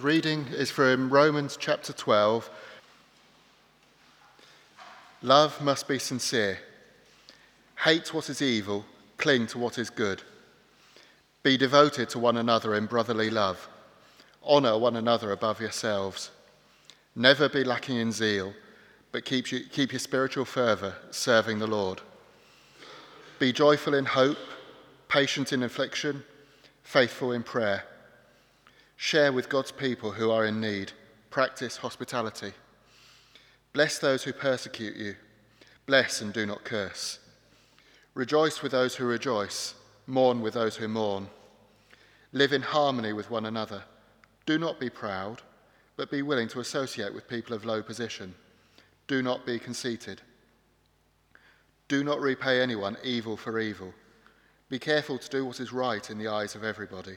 The reading is from Romans chapter 12. Love must be sincere. Hate what is evil, cling to what is good. Be devoted to one another in brotherly love. Honour one another above yourselves. Never be lacking in zeal, but keep, you, keep your spiritual fervour serving the Lord. Be joyful in hope, patient in affliction, faithful in prayer. Share with God's people who are in need. Practice hospitality. Bless those who persecute you. Bless and do not curse. Rejoice with those who rejoice. Mourn with those who mourn. Live in harmony with one another. Do not be proud, but be willing to associate with people of low position. Do not be conceited. Do not repay anyone evil for evil. Be careful to do what is right in the eyes of everybody.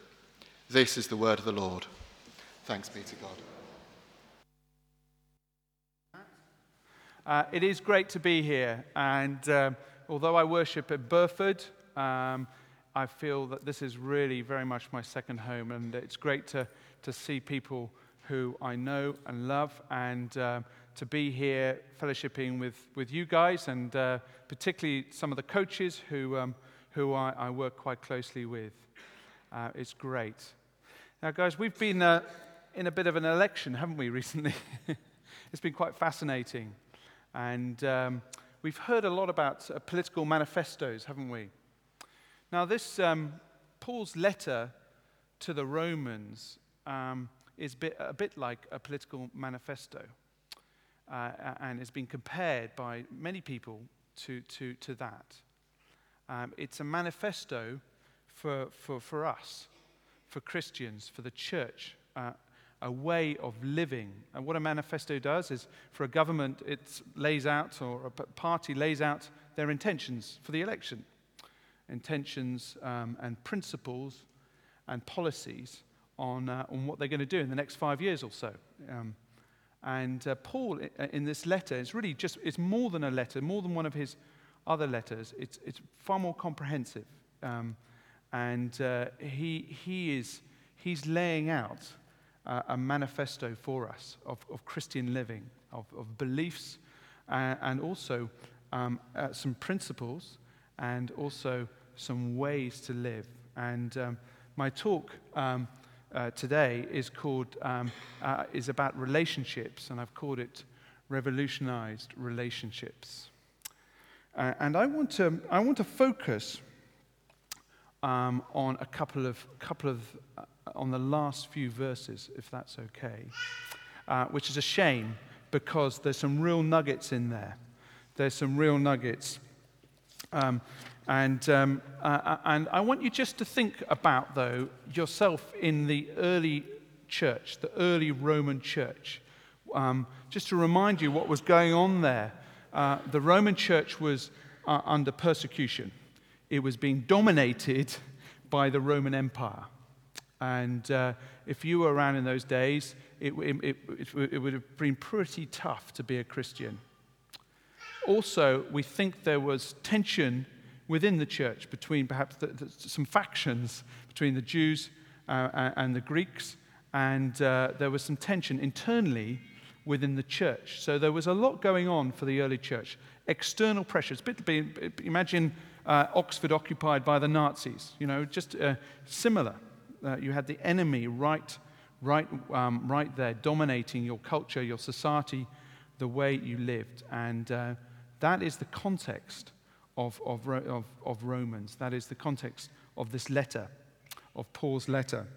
This is the word of the Lord. Thanks be to God. Uh, it is great to be here, and um, although I worship at Burford, um, I feel that this is really very much my second home, and it's great to, to see people who I know and love, and uh, to be here fellowshipping with, with you guys, and uh, particularly some of the coaches who, um, who I, I, work quite closely with. Uh, it's great. Now, guys, we've been uh, in a bit of an election, haven't we, recently? it's been quite fascinating. And um, we've heard a lot about uh, political manifestos, haven't we? Now, this um, Paul's letter to the Romans um, is bit, a bit like a political manifesto. Uh, and has been compared by many people to, to, to that. Um, it's a manifesto for, for, for us for Christians, for the church, uh, a way of living. And what a manifesto does is for a government, it lays out, or a party lays out their intentions for the election intentions um, and principles and policies on, uh, on what they're going to do in the next five years or so. Um, and uh, Paul, in this letter, it's really just, it's more than a letter, more than one of his other letters. It's, it's far more comprehensive. Um, and uh, he, he is, he's laying out uh, a manifesto for us of, of Christian living, of, of beliefs, uh, and also um, uh, some principles, and also some ways to live. And um, my talk um, uh, today is called um, uh, is about relationships, and I've called it revolutionized relationships. and I want to I want to focus um, on a couple of, couple of uh, on the last few verses, if that's okay, uh, which is a shame because there's some real nuggets in there. There's some real nuggets. Um, and, um, uh, uh and I want you just to think about, though, yourself in the early church, the early Roman church. Um, just to remind you what was going on there. Uh, the Roman church was uh, under persecution it was being dominated by the Roman Empire. And uh, if you were around in those days, it, it, it, it, would have been pretty tough to be a Christian. Also, we think there was tension within the church between perhaps the, the, some factions between the Jews uh, and the Greeks, and uh, there was some tension internally within the church. So there was a lot going on for the early church. External pressures. Imagine uh, Oxford occupied by the Nazis. You know, just uh, similar. Uh, you had the enemy right, right, um, right there, dominating your culture, your society, the way you lived. And uh, that is the context of, of, of, of Romans. That is the context of this letter, of Paul's letter.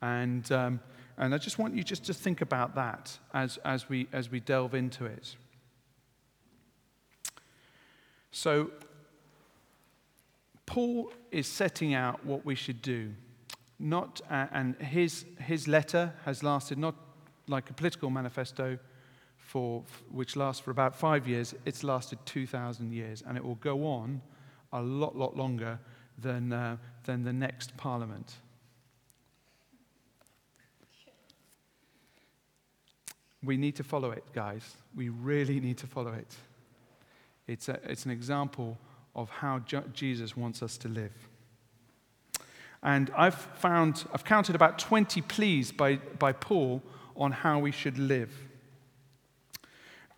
And, um, and I just want you just to think about that as, as, we, as we delve into it. So, Paul is setting out what we should do. not, uh, and his, his letter has lasted not like a political manifesto, for, which lasts for about five years, it's lasted 2,000 years, and it will go on a lot, lot longer than, uh, than the next parliament. We need to follow it, guys. We really need to follow it. It's, a, it's an example of how Jesus wants us to live. And I've found, I've counted about 20 pleas by, by Paul on how we should live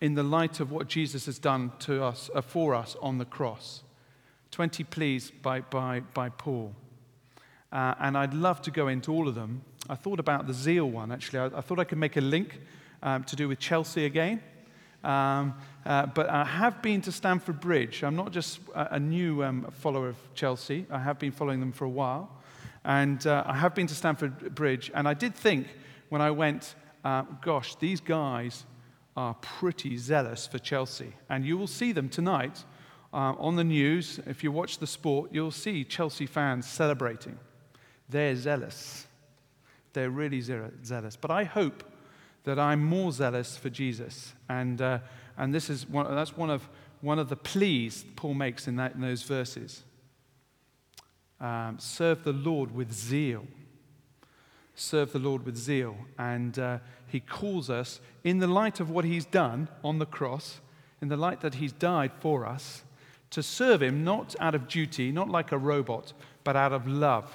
in the light of what Jesus has done to us, uh, for us on the cross. 20 pleas by, by, by Paul. Uh, and I'd love to go into all of them. I thought about the zeal one, actually. I, I thought I could make a link um, to do with Chelsea again. Um, uh, but I have been to Stamford Bridge. I'm not just a, a new um, follower of Chelsea, I have been following them for a while. And uh, I have been to Stamford Bridge. And I did think when I went, uh, gosh, these guys are pretty zealous for Chelsea. And you will see them tonight uh, on the news. If you watch the sport, you'll see Chelsea fans celebrating. They're zealous. They're really zealous. But I hope that I'm more zealous for Jesus. And, uh, and this is one, that's one of, one of the pleas Paul makes in, that, in those verses. Um, serve the Lord with zeal. Serve the Lord with zeal. And uh, he calls us, in the light of what he's done on the cross, in the light that he's died for us, to serve him not out of duty, not like a robot, but out of love.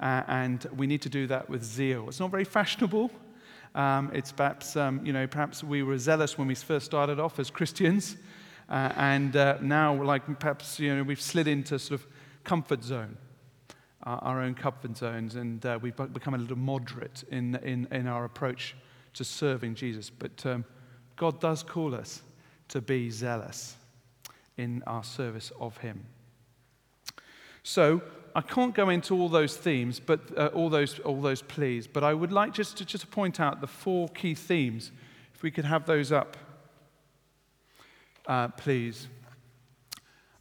Uh, and we need to do that with zeal. It's not very fashionable. Um, it's perhaps, um, you know, perhaps we were zealous when we first started off as Christians, uh, and uh, now, like perhaps, you know, we've slid into sort of comfort zone, uh, our own comfort zones, and uh, we've become a little moderate in, in, in our approach to serving Jesus. But um, God does call us to be zealous in our service of Him. So, I can't go into all those themes, but uh, all those all those pleas. But I would like just to just point out the four key themes. If we could have those up, uh, please.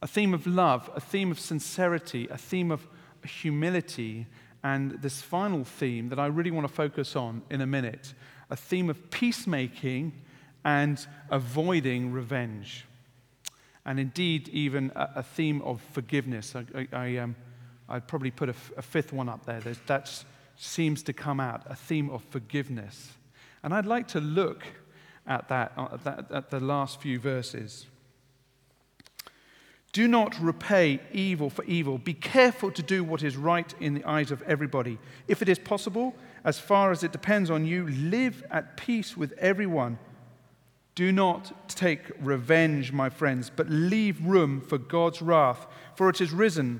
A theme of love, a theme of sincerity, a theme of humility, and this final theme that I really want to focus on in a minute, a theme of peacemaking and avoiding revenge. And indeed, even a, a theme of forgiveness. I, I, I um, I'd probably put a, fifth one up there. that seems to come out a theme of forgiveness. And I'd like to look at that, uh, at, that, at the last few verses. Do not repay evil for evil. Be careful to do what is right in the eyes of everybody. If it is possible, as far as it depends on you, live at peace with everyone. Do not take revenge, my friends, but leave room for God's wrath, for it is risen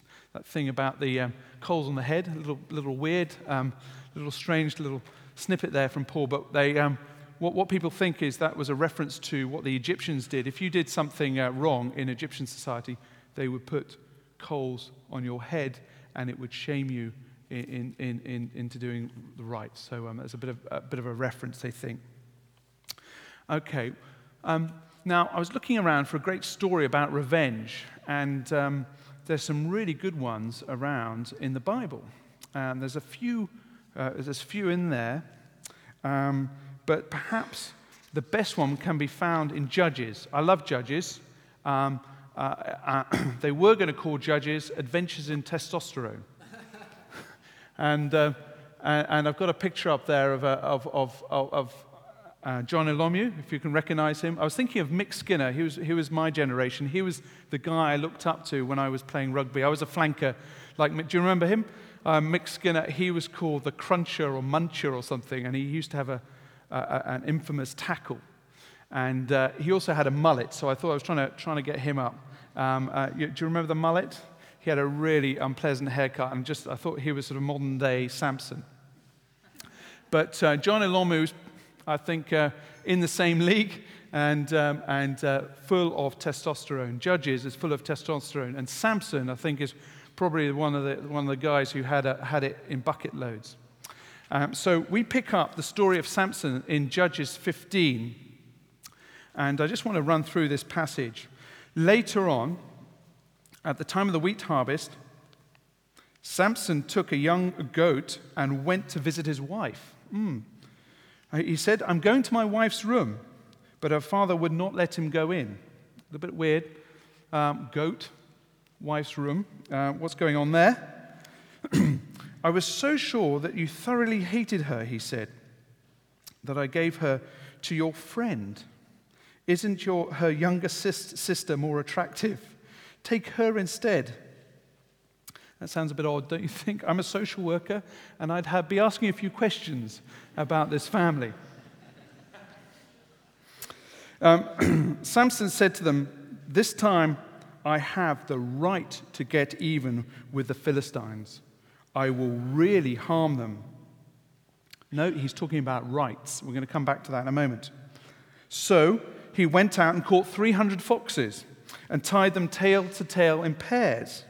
that thing about the um, coals on the head, a little, little weird, um, little strange little snippet there from Paul. But they, um, what, what people think is that was a reference to what the Egyptians did. If you did something uh, wrong in Egyptian society, they would put coals on your head and it would shame you in, in, in, into doing the right. So um, there's a bit, of, a bit of a reference, they think. Okay. Um, now, I was looking around for a great story about revenge, and um, there's some really good ones around in the Bible. Um, there's a few, uh, there's a few in there, um, but perhaps the best one can be found in Judges. I love Judges. Um, uh, uh, they were going to call Judges Adventures in Testosterone. and, uh, and I've got a picture up there of, a, of, of, of uh, Jonah Lomu, if you can recognize him. I was thinking of Mick Skinner. He was, he was my generation. He was the guy I looked up to when I was playing rugby. I was a flanker. Like, do you remember him? Uh, Mick Skinner, he was called the Cruncher or Muncher or something, and he used to have a, a an infamous tackle. And uh, he also had a mullet, so I thought I was trying to, trying to get him up. Um, uh, do you remember the mullet? He had a really unpleasant haircut, and just I thought he was sort of modern day Samson. But uh, Jonah Lomu's I think, uh, in the same league and, um, and uh, full of testosterone. Judges is full of testosterone. And Samson, I think, is probably one of the, one of the guys who had, a, had it in bucket loads. Um, so we pick up the story of Samson in Judges 15. And I just want to run through this passage. Later on, at the time of the wheat harvest, Samson took a young goat and went to visit his wife. Mm. He said, I'm going to my wife's room, but her father would not let him go in. A little bit weird. Um, goat, wife's room. Uh, what's going on there? I was so sure that you thoroughly hated her, he said, that I gave her to your friend. Isn't your, her younger sis- sister more attractive? Take her instead. That sounds a bit odd, don't you think? I'm a social worker, and I'd have, be asking a few questions about this family. Um, Samson said to them, This time I have the right to get even with the Philistines. I will really harm them. No, he's talking about rights. We're going to come back to that in a moment. So he went out and caught 300 foxes and tied them tail to tail in pairs.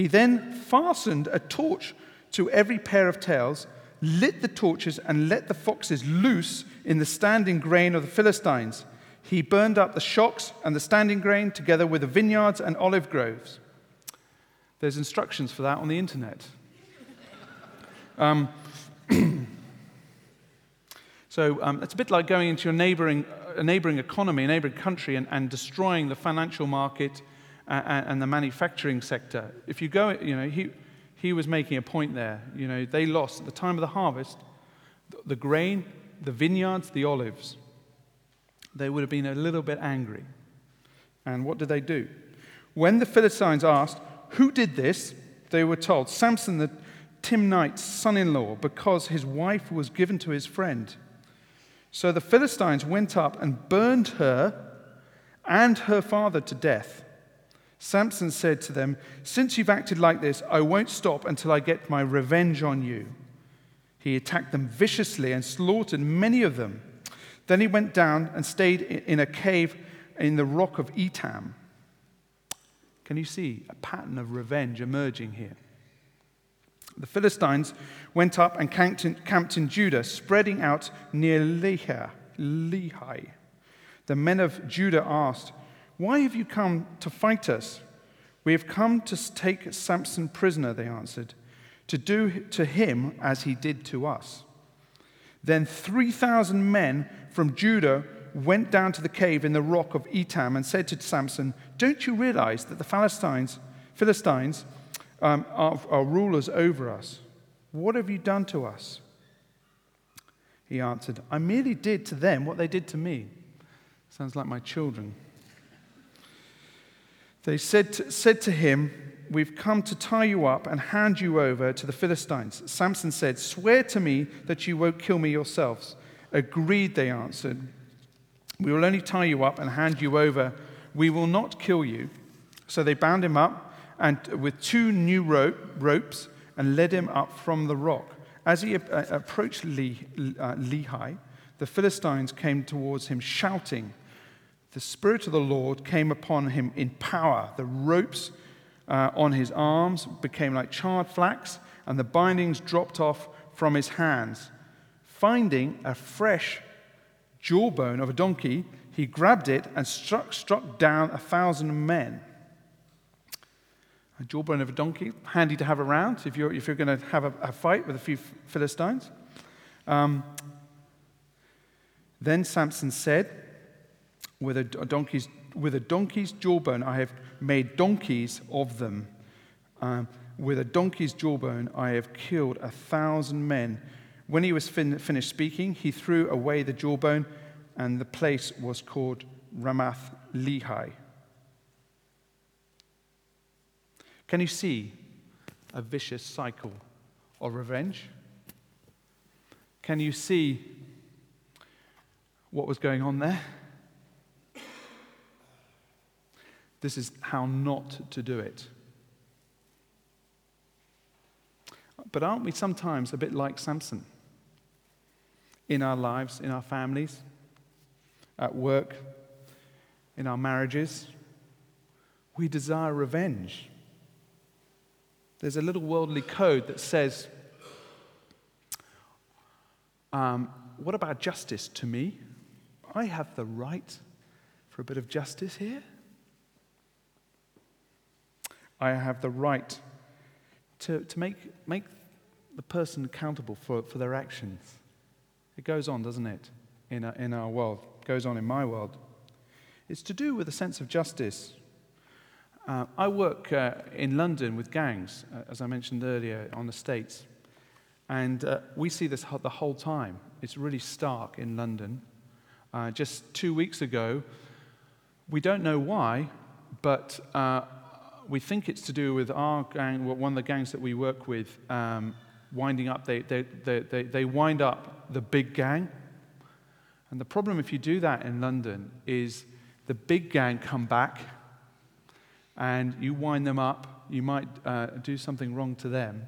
He then fastened a torch to every pair of tails, lit the torches, and let the foxes loose in the standing grain of the Philistines. He burned up the shocks and the standing grain together with the vineyards and olive groves. There's instructions for that on the internet. Um, so um, it's a bit like going into your neighboring a neighboring economy, a neighboring country, and, and destroying the financial market and, and, the manufacturing sector. If you go, you know, he, he was making a point there. You know, they lost at the time of the harvest the, grain, the vineyards, the olives. They would have been a little bit angry. And what did they do? When the Philistines asked, Who did this? they were told, Samson the Timnite's son in law, because his wife was given to his friend. So the Philistines went up and burned her and her father to death. Samson said to them, Since you've acted like this, I won't stop until I get my revenge on you. He attacked them viciously and slaughtered many of them. Then he went down and stayed in a cave in the rock of Etam. Can you see a pattern of revenge emerging here? The Philistines went up and camped in, camped in Judah, spreading out near Lehi. Lehi. The men of Judah asked, Why have you come to fight us? We have come to take Samson prisoner, they answered, to do to him as he did to us. Then 3,000 men from Judah went down to the cave in the rock of Etam and said to Samson, Don't you realize that the Philistines, Philistines um, are, are rulers over us. What have you done to us? He answered, I merely did to them what they did to me. Sounds like my children. They said to, said to him, We've come to tie you up and hand you over to the Philistines. Samson said, Swear to me that you won't kill me yourselves. Agreed, they answered. We will only tie you up and hand you over. We will not kill you. So they bound him up and with two new rope, ropes and led him up from the rock. As he uh, approached uh, Lehi, the Philistines came towards him shouting. The Spirit of the Lord came upon him in power. The ropes uh, on his arms became like charred flax, and the bindings dropped off from his hands. Finding a fresh jawbone of a donkey, he grabbed it and struck, struck down a thousand men a jawbone of a donkey, handy to have around if you're, if you're going to have a, a, fight with a few Philistines. Um, then Samson said, with a, donkey's, with a donkey's jawbone, I have made donkeys of them. Um, with a donkey's jawbone, I have killed a thousand men. When he was fin- finished speaking, he threw away the jawbone, and the place was called Ramath Lehi. Can you see a vicious cycle of revenge? Can you see what was going on there? This is how not to do it. But aren't we sometimes a bit like Samson? in our lives, in our families, at work, in our marriages. We desire revenge. There's a little worldly code that says, um, What about justice to me? I have the right for a bit of justice here. I have the right to, to make, make the person accountable for, for their actions. It goes on, doesn't it, in our, in our world? It goes on in my world. It's to do with a sense of justice. Uh, I work uh, in London with gangs, uh, as I mentioned earlier, on the States. And uh, we see this the whole time. It's really stark in London. Uh, just two weeks ago, we don't know why, but uh, we think it's to do with our gang, one of the gangs that we work with, um, winding up. They, they, they, they wind up the big gang. And the problem, if you do that in London, is the big gang come back and you wind them up. You might uh, do something wrong to them,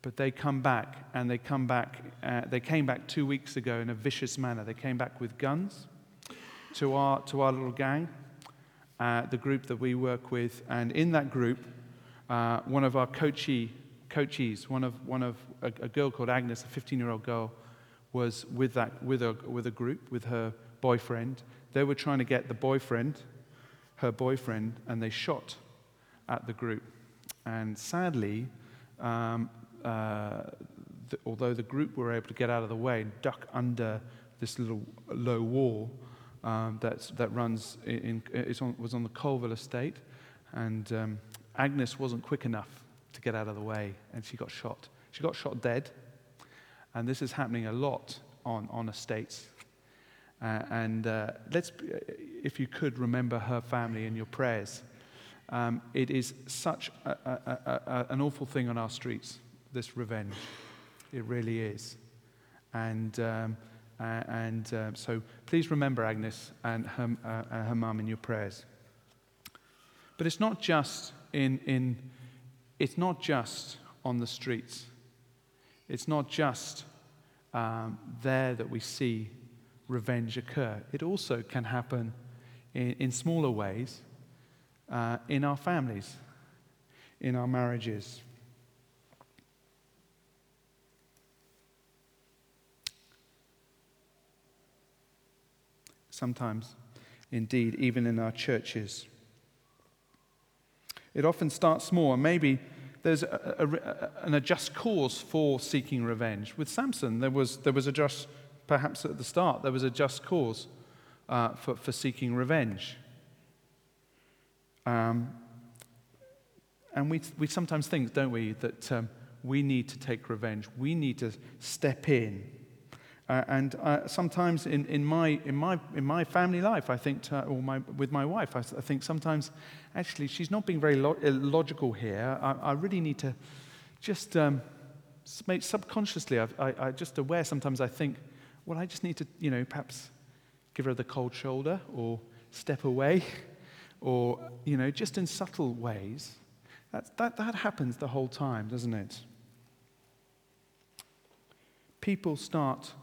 but they come back and they come back. Uh, they came back two weeks ago in a vicious manner. They came back with guns to our, to our little gang, uh, the group that we work with. And in that group, uh, one of our coachee, coachees, one of, one of a, a girl called Agnes, a 15 year old girl, was with, that, with, a, with a group, with her boyfriend. They were trying to get the boyfriend, her boyfriend, and they shot at the group. And sadly, um, uh, although the group were able to get out of the way and duck under this little low wall, um, that runs in, on, was on the Colville estate, and um, Agnes wasn't quick enough to get out of the way, and she got shot. She got shot dead, and this is happening a lot on, on estates. Uh, and uh, let's, if you could, remember her family in your prayers. Um, it is such a, a, a, an awful thing on our streets, this revenge. It really is. And um, uh, and uh, so please remember Agnes and her, uh, her mum in your prayers. But it's not just in, in, it's not just on the streets. It's not just um, there that we see revenge occur. It also can happen in, in smaller ways uh, in our families, in our marriages. Sometimes, indeed, even in our churches. It often starts small, and maybe there's a, a, a, an just cause for seeking revenge. With Samson, there was, there was a just, perhaps at the start, there was a just cause uh, for, for seeking revenge. Um, and we, we sometimes think, don't we, that um, we need to take revenge. We need to step in uh, and uh, sometimes in, in, my, in, my, in my family life, I think, to, or my, with my wife, I, I, think sometimes actually she's not being very lo- uh, logical here. I, I, really need to just, um, subconsciously, I, I, I just aware sometimes I think, well, I just need to, you know, perhaps give her the cold shoulder or step away or, you know, just in subtle ways. That, that, that happens the whole time, doesn't it? People start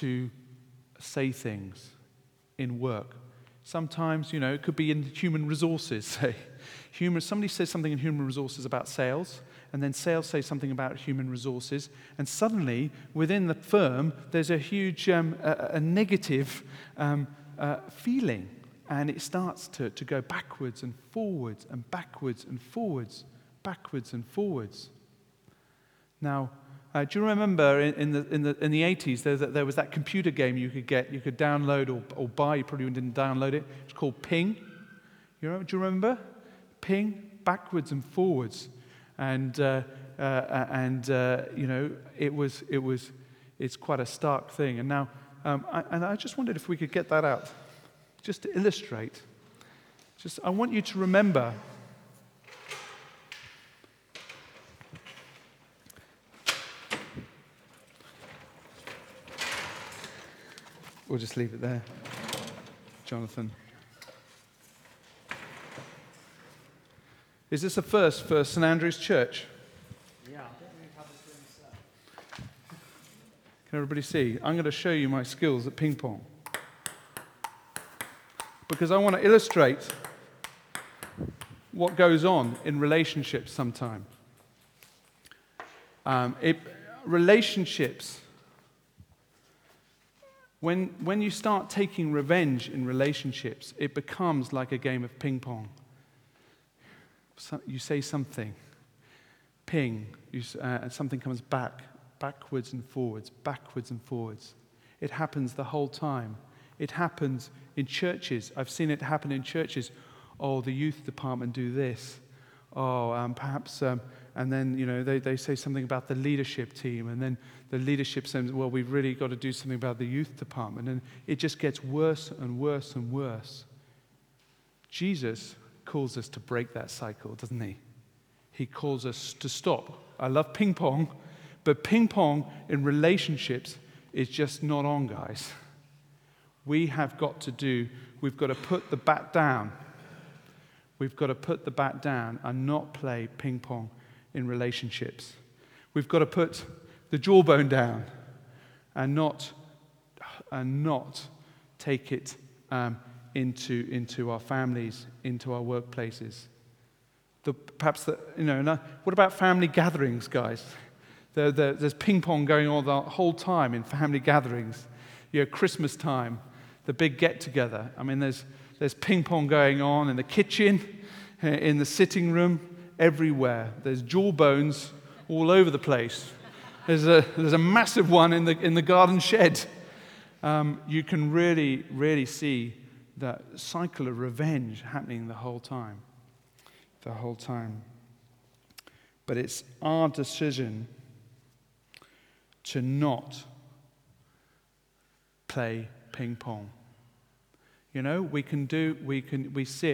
to say things in work. Sometimes, you know, it could be in human resources, say. Human, somebody says something in human resources about sales, and then sales say something about human resources, and suddenly within the firm there's a huge um, a, a, negative um, uh, feeling, and it starts to, to go backwards and forwards and backwards and forwards, backwards and forwards. Now, uh, do you remember in, in, the, in, the, in the 80s there, there was that computer game you could get, you could download or, or buy, you probably didn't download it. It's called Ping. You remember, do you remember? Ping, backwards and forwards. And, uh, uh, and uh, you know, it was, it was, it's quite a stark thing. And now, um, I, and I just wondered if we could get that out, just to illustrate. Just, I want you to remember We'll just leave it there. Jonathan. Is this a first for St Andrew's Church? Yeah. Can everybody see? I'm going to show you my skills at ping pong. Because I want to illustrate what goes on in relationships sometimes. Um, relationships, when, when you start taking revenge in relationships, it becomes like a game of ping pong. So you say something, ping, you, uh, and something comes back, backwards and forwards, backwards and forwards. It happens the whole time. It happens in churches. I've seen it happen in churches. Oh, the youth department do this. Oh, um, perhaps, um, and then, you know, they, they say something about the leadership team, and then the leadership says, well, we've really got to do something about the youth department. And it just gets worse and worse and worse. Jesus calls us to break that cycle, doesn't he? He calls us to stop. I love ping pong, but ping pong in relationships is just not on, guys. We have got to do, we've got to put the bat down. We've got to put the bat down and not play ping pong in relationships. We've got to put the jawbone down and not, and not take it um, into, into our families, into our workplaces. The, perhaps, the, you know, what about family gatherings, guys? There, there, there's ping pong going on the whole time in family gatherings. You know, Christmas time, the big get together. I mean, there's, there's ping pong going on in the kitchen, in the sitting room, everywhere. There's jawbones all over the place. There's a, there's a massive one in the, in the garden shed. Um, you can really, really see that cycle of revenge happening the whole time. The whole time. But it's our decision to not play ping pong. You know, we can do, we can, we see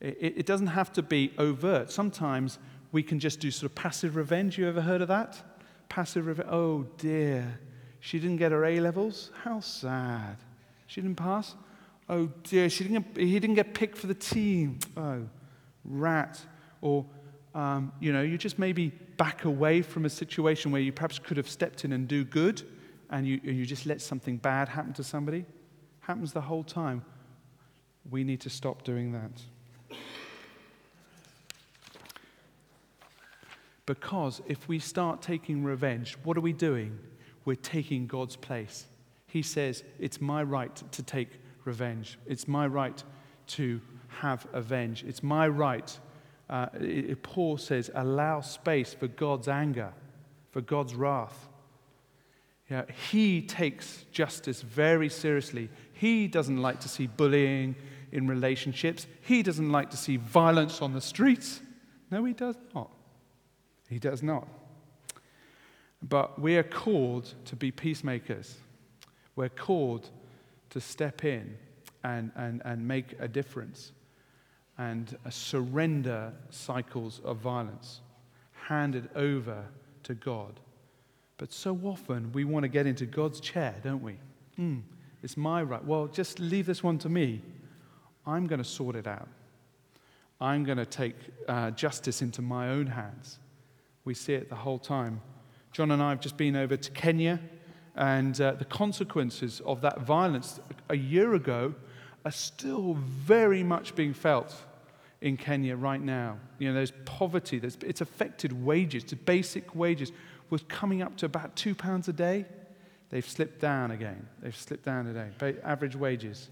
it. It, doesn't have to be overt. Sometimes we can just do sort of passive revenge. You ever heard of that? passive revenge. Oh dear, she didn't get her A levels? How sad. She didn't pass? Oh dear, she didn't get, he didn't get picked for the team. Oh, rat. Or, um, you know, you just maybe back away from a situation where you perhaps could have stepped in and do good, and you, you just let something bad happen to somebody. Happens the whole time. We need to stop doing that. Because if we start taking revenge, what are we doing? We're taking God's place. He says, It's my right to take revenge. It's my right to have avenge. It's my right. Uh, it, Paul says, allow space for God's anger, for God's wrath. Yeah, he takes justice very seriously. He doesn't like to see bullying in relationships. He doesn't like to see violence on the streets. No, he does not. He does not. But we are called to be peacemakers. We're called to step in and, and, and make a difference and surrender cycles of violence, hand it over to God. But so often we want to get into God's chair, don't we? Mm, it's my right. Well, just leave this one to me. I'm going to sort it out. I'm going to take uh, justice into my own hands. We see it the whole time. John and I have just been over to Kenya, and uh, the consequences of that violence a year ago are still very much being felt in Kenya right now. You know, there's poverty, there's, it's affected wages, basic wages was coming up to about two pounds a day. They've slipped down again. They've slipped down today, average wages,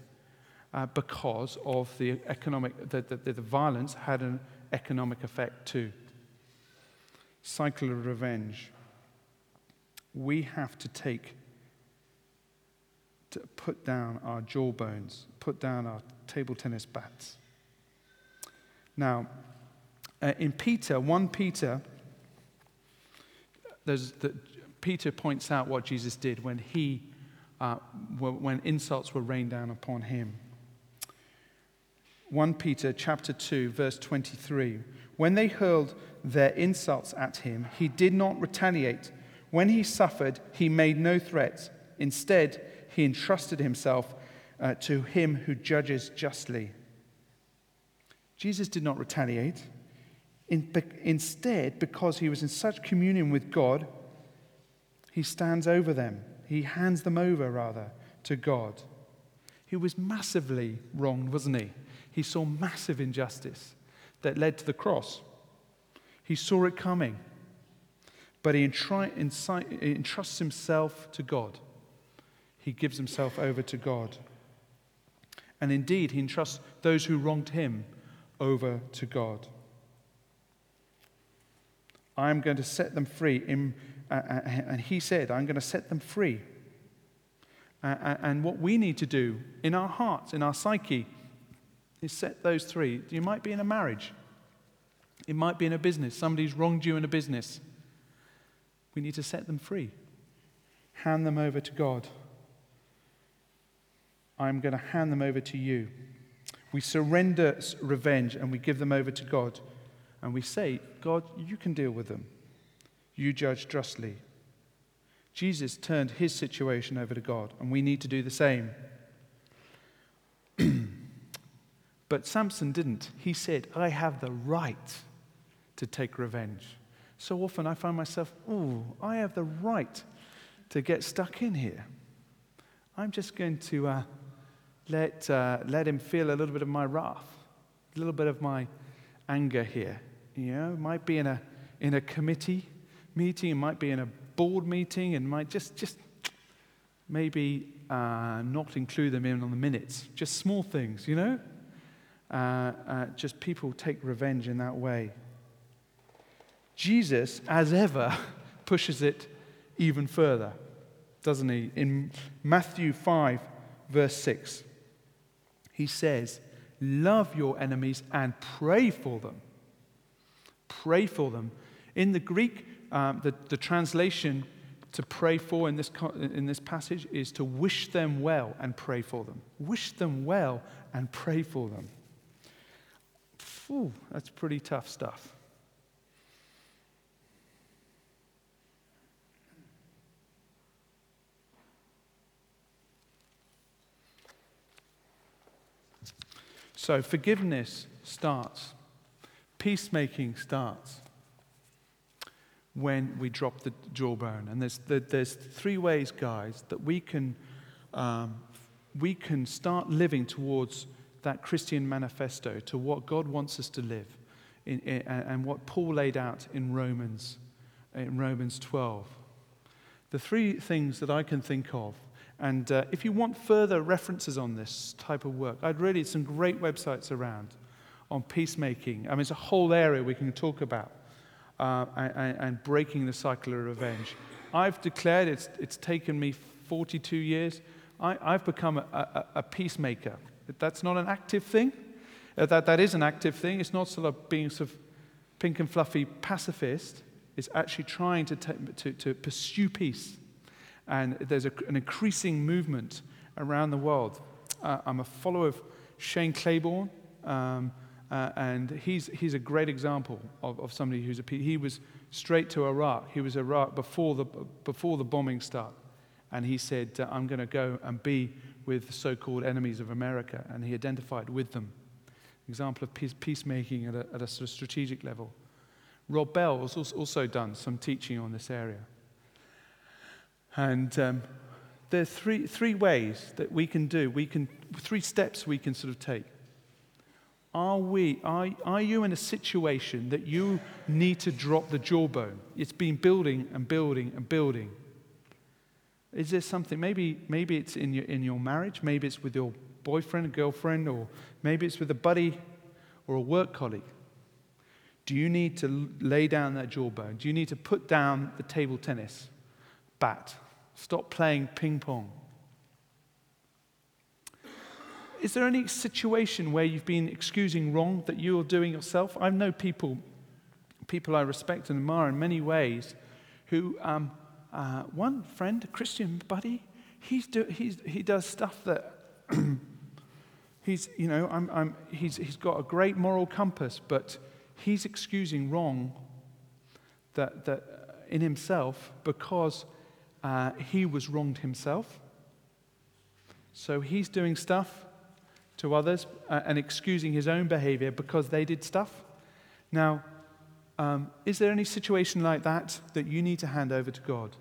uh, because of the economic, the, the, the violence had an economic effect too cycle of revenge. We have to take, to put down our jawbones, put down our table tennis bats. Now, uh, in Peter, 1 Peter, there's the, Peter points out what Jesus did when he, uh, when insults were rained down upon him. 1 Peter chapter 2 verse 23 when they hurled their insults at him, he did not retaliate. When he suffered, he made no threats. Instead, he entrusted himself uh, to him who judges justly. Jesus did not retaliate. In, be, instead, because he was in such communion with God, He stands over them. He hands them over, rather, to God. He was massively wronged, wasn't he? He saw massive injustice that led to the cross. He saw it coming, but he entrusts himself to God. He gives himself over to God. And indeed, he entrusts those who wronged him over to God. I am going to set them free. And he said, I'm going to set them free. And what we need to do in our hearts, in our psyche, is set those three. You might be in a marriage, it might be in a business. Somebody's wronged you in a business. We need to set them free, hand them over to God. I'm going to hand them over to you. We surrender revenge and we give them over to God. And we say, God, you can deal with them. You judge justly. Jesus turned his situation over to God, and we need to do the same. but Samson didn't. He said, I have the right to take revenge. So often I find myself, oh, I have the right to get stuck in here. I'm just going to uh, let, uh, let him feel a little bit of my wrath, a little bit of my anger here. You know, it might be in a, in a committee meeting, it might be in a board meeting, and might just, just maybe uh, not include them in on the minutes. Just small things, you know? Uh, uh, just people take revenge in that way. Jesus, as ever, pushes it even further, doesn't he? In Matthew 5, verse 6, he says, Love your enemies and pray for them. Pray for them. In the Greek, um, the, the translation to pray for in this, in this passage is to wish them well and pray for them. Wish them well and pray for them. Ooh, that's pretty tough stuff. So forgiveness starts, peacemaking starts when we drop the jawbone. And there's, there's three ways, guys, that we can, um, we can start living towards that Christian manifesto, to what God wants us to live, in, in, and what Paul laid out in Romans, in Romans 12. The three things that I can think of and uh, if you want further references on this type of work, I'd really, some great websites around on peacemaking. I mean, it's a whole area we can talk about uh, and, and, breaking the cycle of revenge. I've declared it's, it's taken me 42 years. I, have become a, a, a, peacemaker. That's not an active thing. Uh, that, that is an active thing. It's not sort of being sort of pink and fluffy pacifist. It's actually trying to, to, to pursue peace and there's a, an increasing movement around the world. Uh, I'm a follower of Shane Claiborne, um, uh, and he's, he's a great example of, of somebody who's a he was straight to Iraq. He was Iraq before the before the bombing started. and he said, uh, "I'm going to go and be with the so-called enemies of America," and he identified with them. Example of peace, peacemaking at a, at a sort of strategic level. Rob Bell has also done some teaching on this area. And um, there are three, three ways that we can do, we can, three steps we can sort of take. Are, we, are, are you in a situation that you need to drop the jawbone? It's been building and building and building. Is there something, maybe, maybe it's in your, in your marriage, maybe it's with your boyfriend, girlfriend, or maybe it's with a buddy or a work colleague. Do you need to lay down that jawbone? Do you need to put down the table tennis bat? Stop playing ping pong. Is there any situation where you've been excusing wrong that you're doing yourself? I know people, people I respect and admire in many ways, who, um, uh, one friend, a Christian buddy, he's do, he's, he does stuff that he's, you know, I'm, I'm, he's, he's got a great moral compass, but he's excusing wrong that, that in himself because uh, he was wronged himself. So he's doing stuff to others uh, and excusing his own behavior because they did stuff. Now, um, is there any situation like that that you need to hand over to God?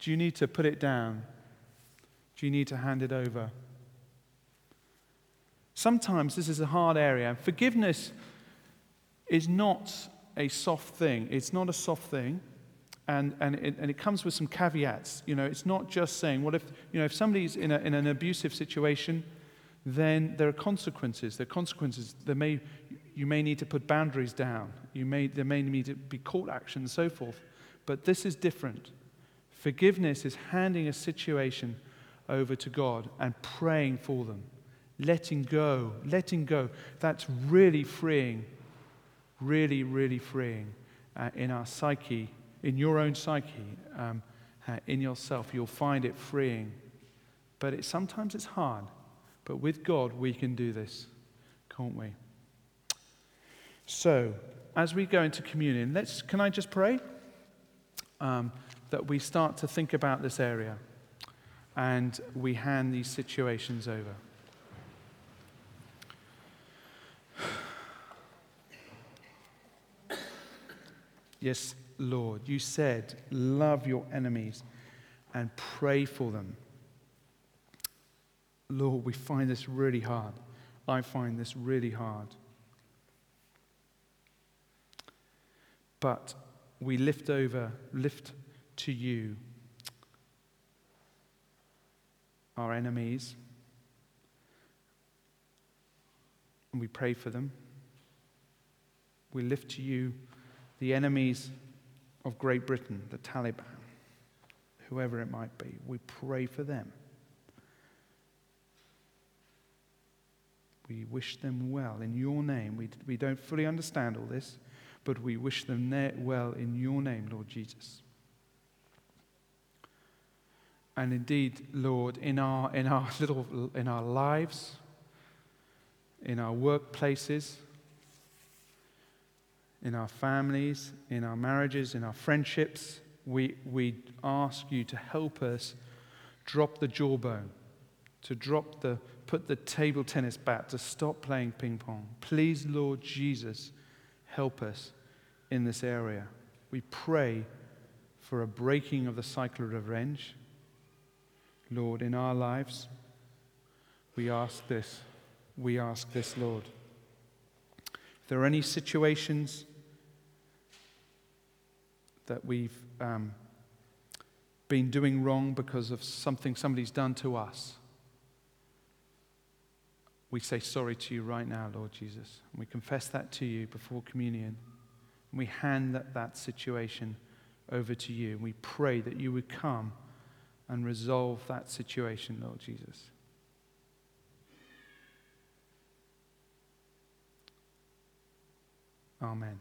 Do you need to put it down? Do you need to hand it over? Sometimes this is a hard area. Forgiveness is not a soft thing. It's not a soft thing. And, and, it, and it comes with some caveats. You know, it's not just saying, well, if, you know, if somebody's in, a, in an abusive situation, then there are consequences. There are consequences. There may, you may need to put boundaries down. You may, there may need to be court action and so forth. But this is different. Forgiveness is handing a situation over to God and praying for them, letting go, letting go. That's really freeing, really, really freeing uh, in our psyche, in your own psyche, um, in yourself. You'll find it freeing. But it, sometimes it's hard. But with God, we can do this, can't we? So, as we go into communion, let's, can I just pray? Um, that we start to think about this area and we hand these situations over. Yes, Lord, you said, love your enemies and pray for them. Lord, we find this really hard. I find this really hard. But we lift over, lift to you our enemies, and we pray for them. We lift to you the enemies of Great Britain, the Taliban, whoever it might be. We pray for them. We wish them well in your name. We, we don't fully understand all this, but we wish them well in your name, Lord Jesus. And indeed, Lord, in our, in our little, in our lives, in our workplaces, in our families, in our marriages, in our friendships, we, we ask you to help us drop the jawbone, to drop the, put the table tennis bat, to stop playing ping pong. Please, Lord Jesus, help us in this area. We pray for a breaking of the cycle of revenge Lord, in our lives, we ask this. We ask this, Lord. If there are any situations that we've um, been doing wrong because of something somebody's done to us, we say sorry to you right now, Lord Jesus. And we confess that to you before communion. And we hand that, that situation over to you. And we pray that you would come and resolve that situation, Lord Jesus. Amen.